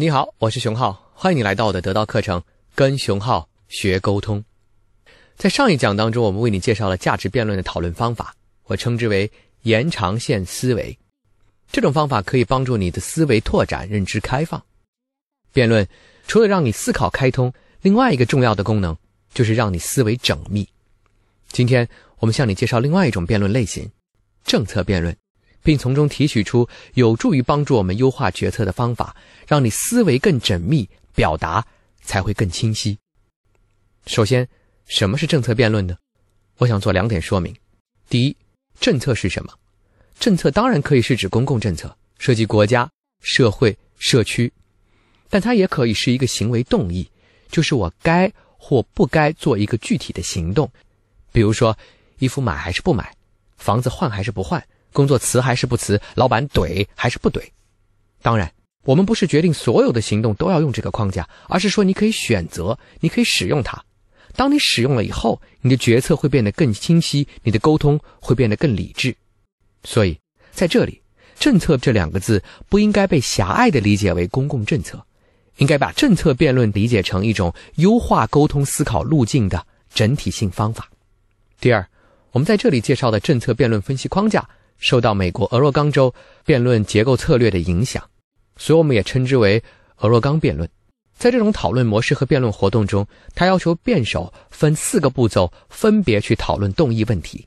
你好，我是熊浩，欢迎你来到我的得到课程，跟熊浩学沟通。在上一讲当中，我们为你介绍了价值辩论的讨论方法，我称之为延长线思维。这种方法可以帮助你的思维拓展、认知开放。辩论除了让你思考开通，另外一个重要的功能就是让你思维缜密。今天我们向你介绍另外一种辩论类型——政策辩论。并从中提取出有助于帮助我们优化决策的方法，让你思维更缜密，表达才会更清晰。首先，什么是政策辩论呢？我想做两点说明。第一，政策是什么？政策当然可以是指公共政策，涉及国家、社会、社区，但它也可以是一个行为动议，就是我该或不该做一个具体的行动。比如说，衣服买还是不买，房子换还是不换。工作辞还是不辞？老板怼还是不怼？当然，我们不是决定所有的行动都要用这个框架，而是说你可以选择，你可以使用它。当你使用了以后，你的决策会变得更清晰，你的沟通会变得更理智。所以，在这里，“政策”这两个字不应该被狭隘地理解为公共政策，应该把政策辩论理解成一种优化沟通思考路径的整体性方法。第二，我们在这里介绍的政策辩论分析框架。受到美国俄勒冈州辩论结构策略的影响，所以我们也称之为俄勒冈辩论。在这种讨论模式和辩论活动中，他要求辩手分四个步骤分别去讨论动议问题，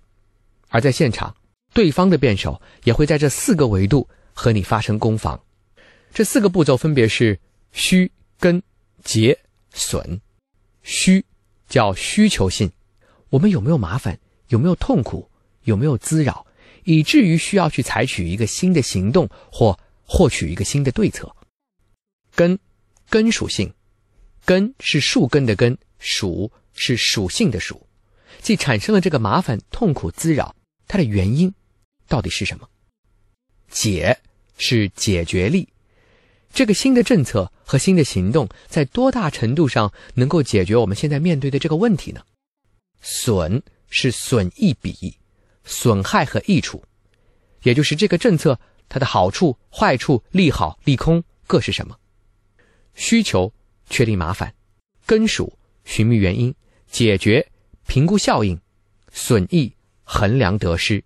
而在现场，对方的辩手也会在这四个维度和你发生攻防。这四个步骤分别是需、跟、结、损。需叫需求性，我们有没有麻烦？有没有痛苦？有没有滋扰？以至于需要去采取一个新的行动或获取一个新的对策。根，根属性，根是树根的根，属是属性的属，即产生了这个麻烦、痛苦、滋扰，它的原因到底是什么？解是解决力，这个新的政策和新的行动在多大程度上能够解决我们现在面对的这个问题呢？损是损益比。损害和益处，也就是这个政策它的好处、坏处、利好、利空各是什么？需求确定麻烦，根属寻觅原因，解决评估效应，损益衡量得失，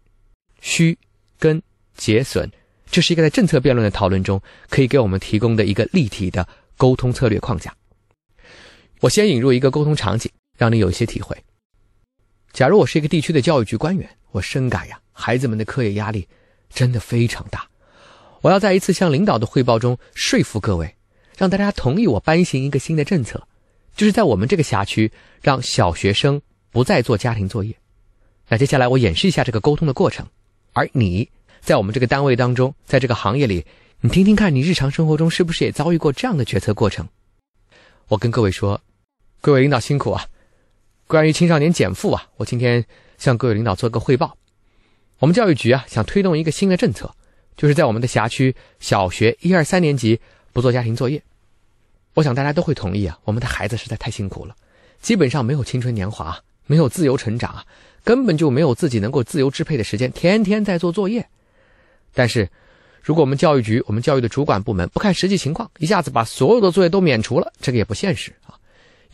需跟结损，这是一个在政策辩论的讨论中可以给我们提供的一个立体的沟通策略框架。我先引入一个沟通场景，让你有一些体会。假如我是一个地区的教育局官员。我深感呀，孩子们的课业压力真的非常大。我要在一次向领导的汇报中说服各位，让大家同意我颁行一个新的政策，就是在我们这个辖区让小学生不再做家庭作业。那接下来我演示一下这个沟通的过程，而你在我们这个单位当中，在这个行业里，你听听看你日常生活中是不是也遭遇过这样的决策过程？我跟各位说，各位领导辛苦啊！关于青少年减负啊，我今天。向各位领导做个汇报，我们教育局啊想推动一个新的政策，就是在我们的辖区小学一二三年级不做家庭作业。我想大家都会同意啊，我们的孩子实在太辛苦了，基本上没有青春年华，没有自由成长，根本就没有自己能够自由支配的时间，天天在做作业。但是，如果我们教育局、我们教育的主管部门不看实际情况，一下子把所有的作业都免除了，这个也不现实。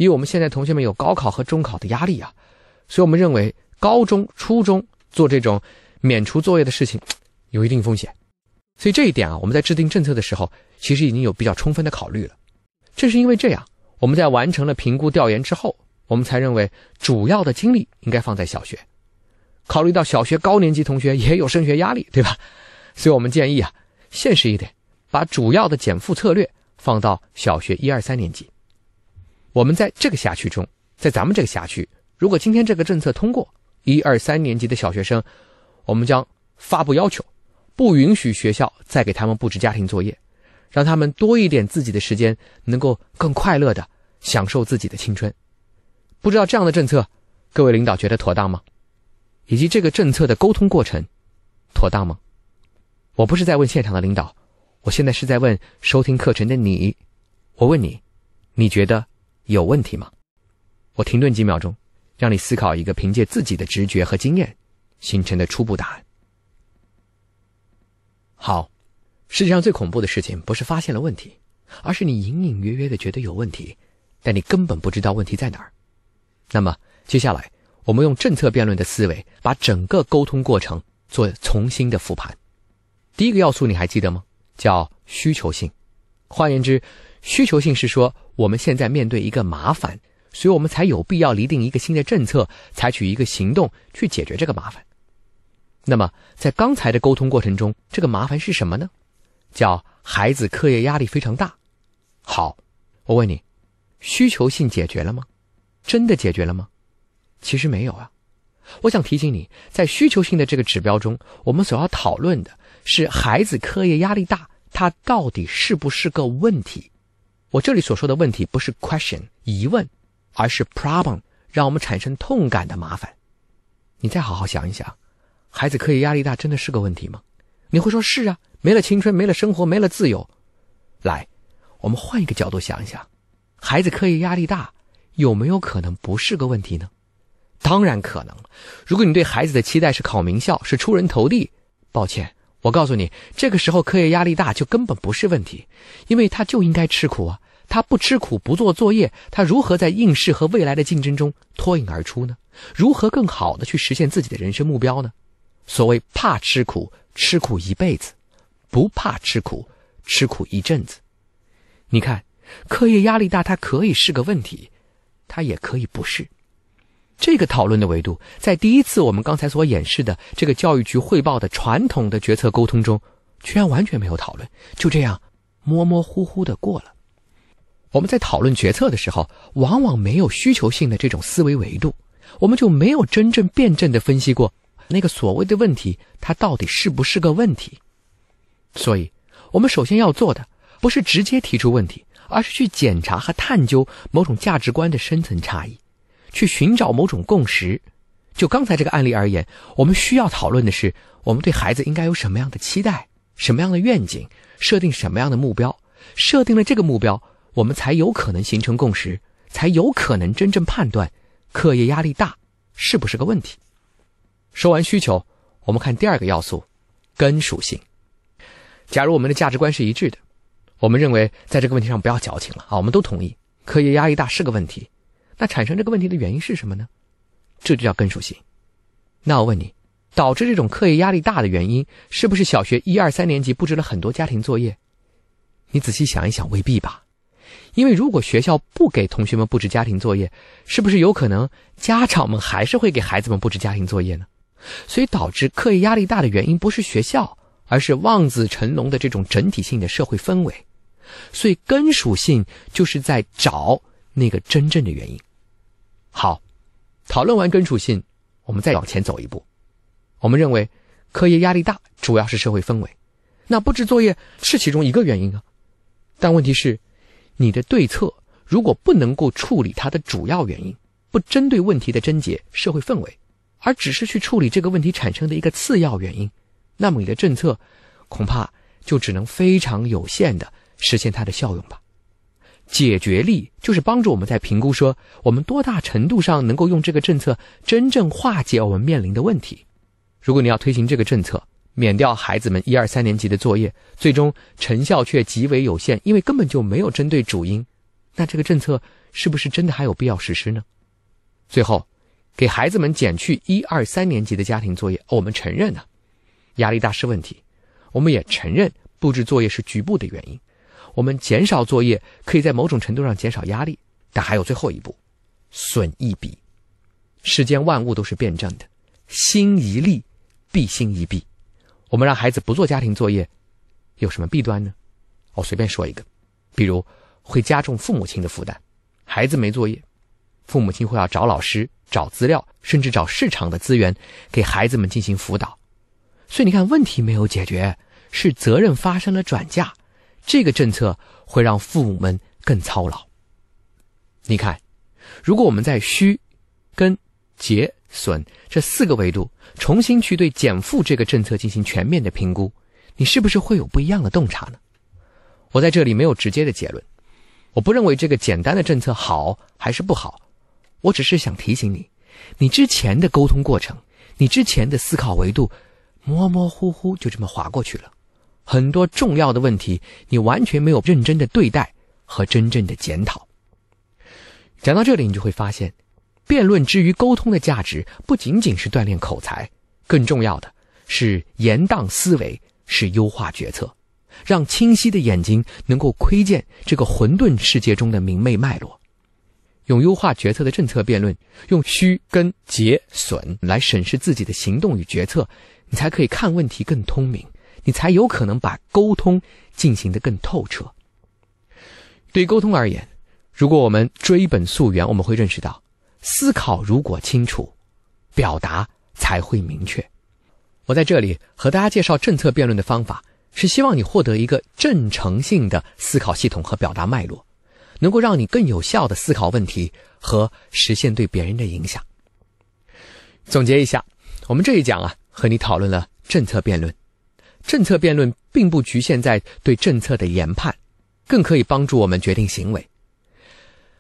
因为我们现在同学们有高考和中考的压力啊，所以我们认为。高中、初中做这种免除作业的事情，有一定风险，所以这一点啊，我们在制定政策的时候，其实已经有比较充分的考虑了。正是因为这样，我们在完成了评估调研之后，我们才认为主要的精力应该放在小学。考虑到小学高年级同学也有升学压力，对吧？所以我们建议啊，现实一点，把主要的减负策略放到小学一二三年级。我们在这个辖区中，在咱们这个辖区，如果今天这个政策通过，一二三年级的小学生，我们将发布要求，不允许学校再给他们布置家庭作业，让他们多一点自己的时间，能够更快乐的享受自己的青春。不知道这样的政策，各位领导觉得妥当吗？以及这个政策的沟通过程，妥当吗？我不是在问现场的领导，我现在是在问收听课程的你。我问你，你觉得有问题吗？我停顿几秒钟。让你思考一个凭借自己的直觉和经验形成的初步答案。好，世界上最恐怖的事情不是发现了问题，而是你隐隐约约的觉得有问题，但你根本不知道问题在哪儿。那么接下来，我们用政策辩论的思维，把整个沟通过程做重新的复盘。第一个要素你还记得吗？叫需求性。换言之，需求性是说我们现在面对一个麻烦，所以我们才有必要拟定一个新的政策，采取一个行动去解决这个麻烦。那么在刚才的沟通过程中，这个麻烦是什么呢？叫孩子课业压力非常大。好，我问你，需求性解决了吗？真的解决了吗？其实没有啊。我想提醒你，在需求性的这个指标中，我们所要讨论的是孩子课业压力大，它到底是不是个问题？我这里所说的问题不是 question 疑问，而是 problem，让我们产生痛感的麻烦。你再好好想一想，孩子课业压力大真的是个问题吗？你会说是啊，没了青春，没了生活，没了自由。来，我们换一个角度想一想，孩子课业压力大。有没有可能不是个问题呢？当然可能。如果你对孩子的期待是考名校，是出人头地，抱歉，我告诉你，这个时候课业压力大就根本不是问题，因为他就应该吃苦啊。他不吃苦，不做作业，他如何在应试和未来的竞争中脱颖而出呢？如何更好的去实现自己的人生目标呢？所谓怕吃苦，吃苦一辈子；不怕吃苦，吃苦一阵子。你看，课业压力大，它可以是个问题。它也可以不是，这个讨论的维度，在第一次我们刚才所演示的这个教育局汇报的传统的决策沟通中，居然完全没有讨论，就这样模模糊糊的过了。我们在讨论决策的时候，往往没有需求性的这种思维维度，我们就没有真正辩证的分析过那个所谓的问题，它到底是不是个问题。所以，我们首先要做的，不是直接提出问题。而是去检查和探究某种价值观的深层差异，去寻找某种共识。就刚才这个案例而言，我们需要讨论的是，我们对孩子应该有什么样的期待，什么样的愿景，设定什么样的目标。设定了这个目标，我们才有可能形成共识，才有可能真正判断课业压力大是不是个问题。说完需求，我们看第二个要素，根属性。假如我们的价值观是一致的。我们认为，在这个问题上不要矫情了啊！我们都同意，课业压力大是个问题。那产生这个问题的原因是什么呢？这就叫根属性。那我问你，导致这种课业压力大的原因，是不是小学一二三年级布置了很多家庭作业？你仔细想一想，未必吧。因为如果学校不给同学们布置家庭作业，是不是有可能家长们还是会给孩子们布置家庭作业呢？所以，导致课业压力大的原因不是学校，而是望子成龙的这种整体性的社会氛围。所以根属性就是在找那个真正的原因。好，讨论完根属性，我们再往前走一步。我们认为课业压力大主要是社会氛围，那布置作业是其中一个原因啊。但问题是，你的对策如果不能够处理它的主要原因，不针对问题的症结社会氛围，而只是去处理这个问题产生的一个次要原因，那么你的政策恐怕就只能非常有限的。实现它的效用吧。解决力就是帮助我们在评估说我们多大程度上能够用这个政策真正化解我们面临的问题。如果你要推行这个政策，免掉孩子们一二三年级的作业，最终成效却极为有限，因为根本就没有针对主因，那这个政策是不是真的还有必要实施呢？最后，给孩子们减去一二三年级的家庭作业，我们承认呢，压力大是问题，我们也承认布置作业是局部的原因。我们减少作业，可以在某种程度上减少压力，但还有最后一步，损益比。世间万物都是辩证的，心一利，必心一弊。我们让孩子不做家庭作业，有什么弊端呢？我随便说一个，比如会加重父母亲的负担。孩子没作业，父母亲会要找老师、找资料，甚至找市场的资源给孩子们进行辅导。所以你看，问题没有解决，是责任发生了转嫁。这个政策会让父母们更操劳。你看，如果我们在需、根、节、损这四个维度重新去对减负这个政策进行全面的评估，你是不是会有不一样的洞察呢？我在这里没有直接的结论，我不认为这个简单的政策好还是不好，我只是想提醒你，你之前的沟通过程，你之前的思考维度，模模糊糊就这么划过去了。很多重要的问题你完全没有认真的对待和真正的检讨。讲到这里，你就会发现，辩论之于沟通的价值不仅仅是锻炼口才，更重要的是延宕思维，是优化决策，让清晰的眼睛能够窥见这个混沌世界中的明媚脉络。用优化决策的政策辩论，用虚跟结损来审视自己的行动与决策，你才可以看问题更通明，你才有可能把沟通进行的更透彻。对沟通而言。如果我们追本溯源，我们会认识到，思考如果清楚，表达才会明确。我在这里和大家介绍政策辩论的方法，是希望你获得一个正诚性的思考系统和表达脉络，能够让你更有效的思考问题和实现对别人的影响。总结一下，我们这一讲啊，和你讨论了政策辩论。政策辩论并不局限在对政策的研判，更可以帮助我们决定行为。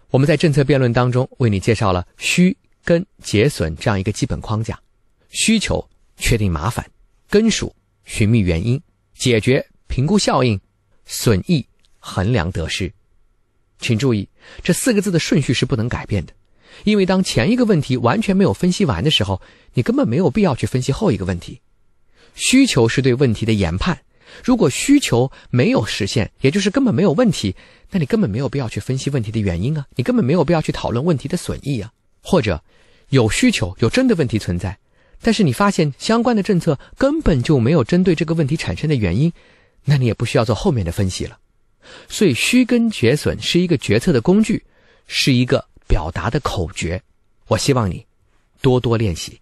我们在政策辩论当中为你介绍了需跟结损这样一个基本框架：需求确定麻烦，根属寻觅原因，解决评估效应，损益衡量得失。请注意，这四个字的顺序是不能改变的，因为当前一个问题完全没有分析完的时候，你根本没有必要去分析后一个问题。需求是对问题的研判。如果需求没有实现，也就是根本没有问题，那你根本没有必要去分析问题的原因啊，你根本没有必要去讨论问题的损益啊。或者有需求，有真的问题存在，但是你发现相关的政策根本就没有针对这个问题产生的原因，那你也不需要做后面的分析了。所以虚根结损是一个决策的工具，是一个表达的口诀。我希望你多多练习。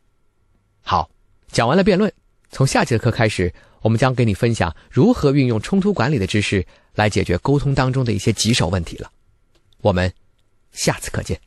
好，讲完了辩论，从下节课开始。我们将给你分享如何运用冲突管理的知识来解决沟通当中的一些棘手问题了。我们下次课见。